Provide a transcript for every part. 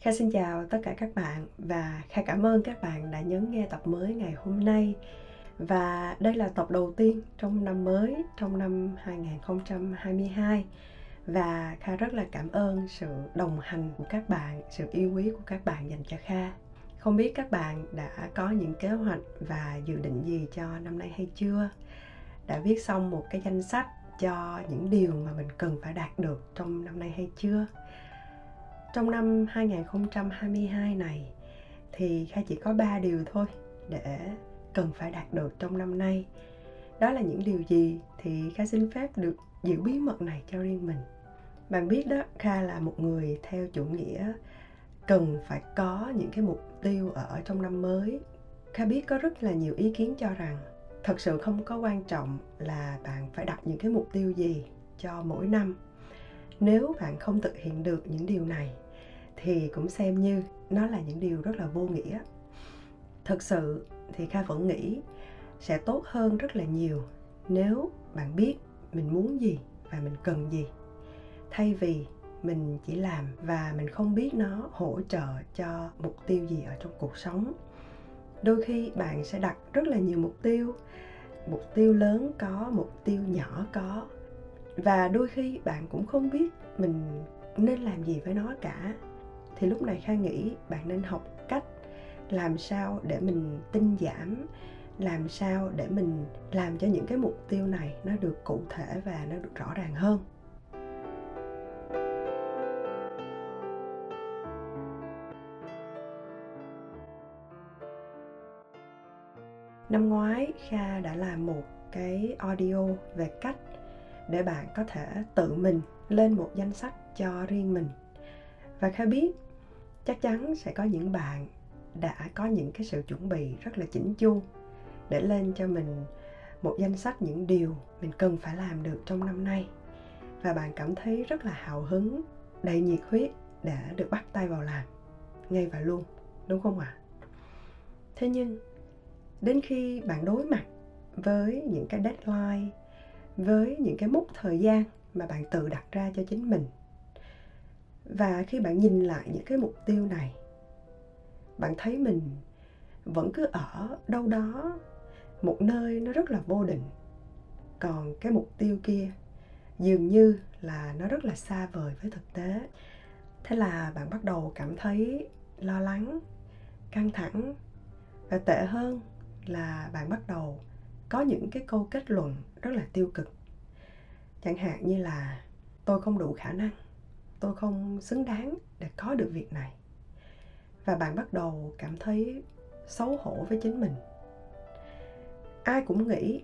Kha xin chào tất cả các bạn và Kha cảm ơn các bạn đã nhấn nghe tập mới ngày hôm nay. Và đây là tập đầu tiên trong năm mới, trong năm 2022. Và Kha rất là cảm ơn sự đồng hành của các bạn, sự yêu quý của các bạn dành cho Kha. Không biết các bạn đã có những kế hoạch và dự định gì cho năm nay hay chưa? Đã viết xong một cái danh sách cho những điều mà mình cần phải đạt được trong năm nay hay chưa? Trong năm 2022 này thì Kha chỉ có 3 điều thôi để cần phải đạt được trong năm nay. Đó là những điều gì thì Kha xin phép được giữ bí mật này cho riêng mình. Bạn biết đó, Kha là một người theo chủ nghĩa cần phải có những cái mục tiêu ở trong năm mới. Kha biết có rất là nhiều ý kiến cho rằng thật sự không có quan trọng là bạn phải đặt những cái mục tiêu gì cho mỗi năm nếu bạn không thực hiện được những điều này, thì cũng xem như nó là những điều rất là vô nghĩa. Thực sự thì kha vẫn nghĩ sẽ tốt hơn rất là nhiều nếu bạn biết mình muốn gì và mình cần gì. Thay vì mình chỉ làm và mình không biết nó hỗ trợ cho mục tiêu gì ở trong cuộc sống. Đôi khi bạn sẽ đặt rất là nhiều mục tiêu. Mục tiêu lớn có, mục tiêu nhỏ có và đôi khi bạn cũng không biết mình nên làm gì với nó cả. Thì lúc này kha nghĩ bạn nên học cách làm sao để mình tinh giảm, làm sao để mình làm cho những cái mục tiêu này nó được cụ thể và nó được rõ ràng hơn. Năm ngoái, kha đã làm một cái audio về cách để bạn có thể tự mình lên một danh sách cho riêng mình và khai biết, chắc chắn sẽ có những bạn đã có những cái sự chuẩn bị rất là chỉnh chu để lên cho mình một danh sách những điều mình cần phải làm được trong năm nay và bạn cảm thấy rất là hào hứng, đầy nhiệt huyết để được bắt tay vào làm ngay và luôn, đúng không ạ à? thế nhưng, đến khi bạn đối mặt với những cái deadline với những cái mốc thời gian mà bạn tự đặt ra cho chính mình. Và khi bạn nhìn lại những cái mục tiêu này, bạn thấy mình vẫn cứ ở đâu đó, một nơi nó rất là vô định. Còn cái mục tiêu kia dường như là nó rất là xa vời với thực tế. Thế là bạn bắt đầu cảm thấy lo lắng, căng thẳng và tệ hơn là bạn bắt đầu có những cái câu kết luận rất là tiêu cực. Chẳng hạn như là, tôi không đủ khả năng, tôi không xứng đáng để có được việc này. Và bạn bắt đầu cảm thấy xấu hổ với chính mình. Ai cũng nghĩ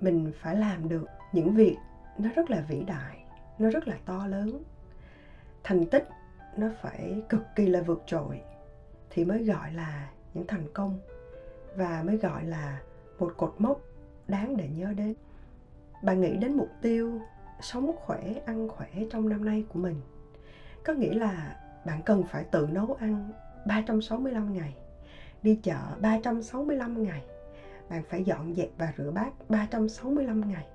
mình phải làm được những việc nó rất là vĩ đại, nó rất là to lớn. Thành tích nó phải cực kỳ là vượt trội thì mới gọi là những thành công và mới gọi là một cột mốc đáng để nhớ đến. Bạn nghĩ đến mục tiêu sống khỏe, ăn khỏe trong năm nay của mình. Có nghĩa là bạn cần phải tự nấu ăn 365 ngày, đi chợ 365 ngày. Bạn phải dọn dẹp và rửa bát 365 ngày.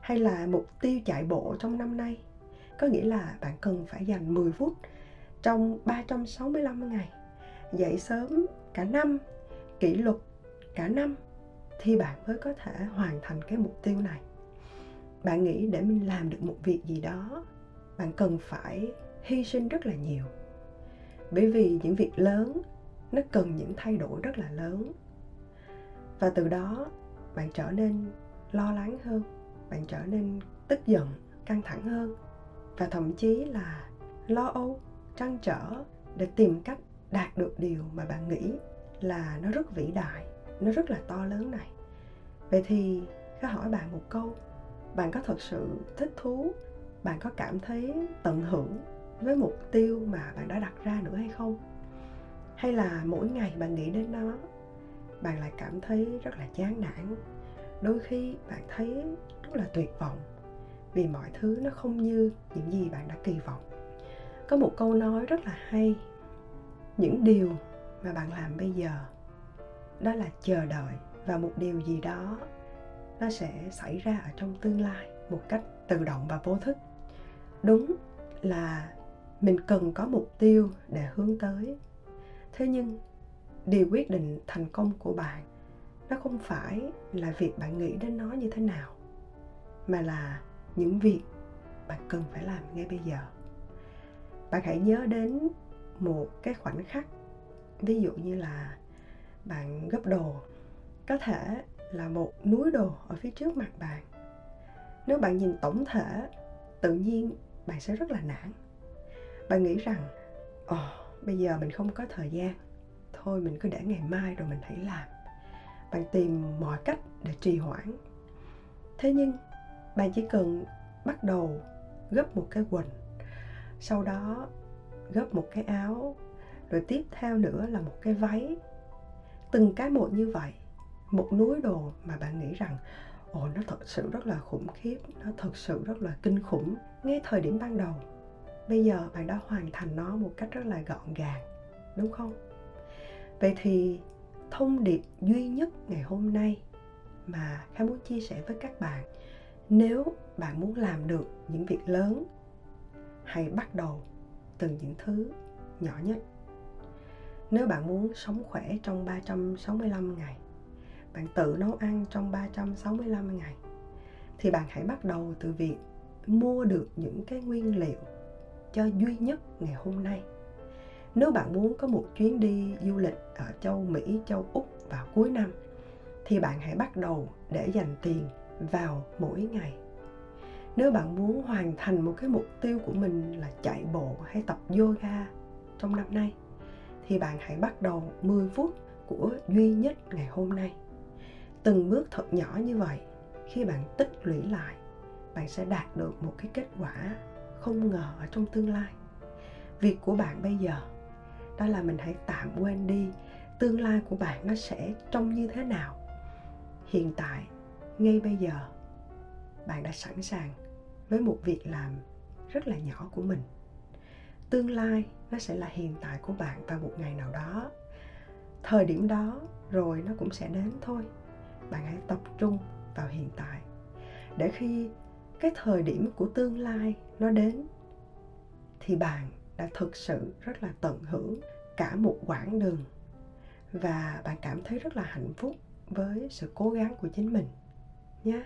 Hay là mục tiêu chạy bộ trong năm nay? Có nghĩa là bạn cần phải dành 10 phút trong 365 ngày. Dậy sớm cả năm, kỷ luật cả năm thì bạn mới có thể hoàn thành cái mục tiêu này. Bạn nghĩ để mình làm được một việc gì đó, bạn cần phải hy sinh rất là nhiều. Bởi vì những việc lớn, nó cần những thay đổi rất là lớn. Và từ đó, bạn trở nên lo lắng hơn, bạn trở nên tức giận, căng thẳng hơn. Và thậm chí là lo âu, trăn trở để tìm cách đạt được điều mà bạn nghĩ là nó rất vĩ đại nó rất là to lớn này. Vậy thì khá hỏi bạn một câu. Bạn có thật sự thích thú? Bạn có cảm thấy tận hưởng với mục tiêu mà bạn đã đặt ra nữa hay không? Hay là mỗi ngày bạn nghĩ đến nó, bạn lại cảm thấy rất là chán nản? Đôi khi bạn thấy rất là tuyệt vọng vì mọi thứ nó không như những gì bạn đã kỳ vọng. Có một câu nói rất là hay. Những điều mà bạn làm bây giờ đó là chờ đợi và một điều gì đó, nó sẽ xảy ra ở trong tương lai một cách tự động và vô thức. Đúng là mình cần có mục tiêu để hướng tới. Thế nhưng, điều quyết định thành công của bạn nó không phải là việc bạn nghĩ đến nó như thế nào, mà là những việc bạn cần phải làm ngay bây giờ. Bạn hãy nhớ đến một cái khoảnh khắc, ví dụ như là bạn gấp đồ. Có thể là một núi đồ ở phía trước mặt bạn. Nếu bạn nhìn tổng thể tự nhiên bạn sẽ rất là nản. Bạn nghĩ rằng ồ oh, bây giờ mình không có thời gian. Thôi mình cứ để ngày mai rồi mình hãy làm. Bạn tìm mọi cách để trì hoãn. Thế nhưng bạn chỉ cần bắt đầu gấp một cái quần sau đó gấp một cái áo rồi tiếp theo nữa là một cái váy từng cái một như vậy, một núi đồ mà bạn nghĩ rằng, ồ, nó thật sự rất là khủng khiếp, nó thật sự rất là kinh khủng ngay thời điểm ban đầu. Bây giờ bạn đã hoàn thành nó một cách rất là gọn gàng, đúng không? Vậy thì thông điệp duy nhất ngày hôm nay mà khá muốn chia sẻ với các bạn, nếu bạn muốn làm được những việc lớn, hãy bắt đầu từ những thứ nhỏ nhất nếu bạn muốn sống khỏe trong 365 ngày bạn tự nấu ăn trong 365 ngày thì bạn hãy bắt đầu từ việc mua được những cái nguyên liệu cho duy nhất ngày hôm nay nếu bạn muốn có một chuyến đi du lịch ở châu Mỹ, châu Úc vào cuối năm thì bạn hãy bắt đầu để dành tiền vào mỗi ngày. Nếu bạn muốn hoàn thành một cái mục tiêu của mình là chạy bộ hay tập yoga trong năm nay thì bạn hãy bắt đầu 10 phút của duy nhất ngày hôm nay. Từng bước thật nhỏ như vậy, khi bạn tích lũy lại, bạn sẽ đạt được một cái kết quả không ngờ ở trong tương lai. Việc của bạn bây giờ đó là mình hãy tạm quên đi tương lai của bạn nó sẽ trông như thế nào hiện tại ngay bây giờ bạn đã sẵn sàng với một việc làm rất là nhỏ của mình tương lai nó sẽ là hiện tại của bạn vào một ngày nào đó. Thời điểm đó rồi nó cũng sẽ đến thôi. Bạn hãy tập trung vào hiện tại. Để khi cái thời điểm của tương lai nó đến, thì bạn đã thực sự rất là tận hưởng cả một quãng đường. Và bạn cảm thấy rất là hạnh phúc với sự cố gắng của chính mình nhé.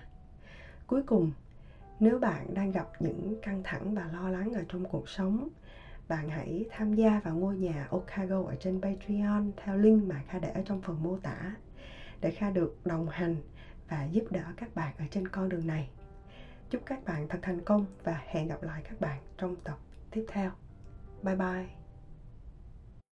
Cuối cùng, nếu bạn đang gặp những căng thẳng và lo lắng ở trong cuộc sống bạn hãy tham gia vào ngôi nhà Okago ở trên Patreon theo link mà Kha để ở trong phần mô tả để Kha được đồng hành và giúp đỡ các bạn ở trên con đường này. Chúc các bạn thật thành công và hẹn gặp lại các bạn trong tập tiếp theo. Bye bye.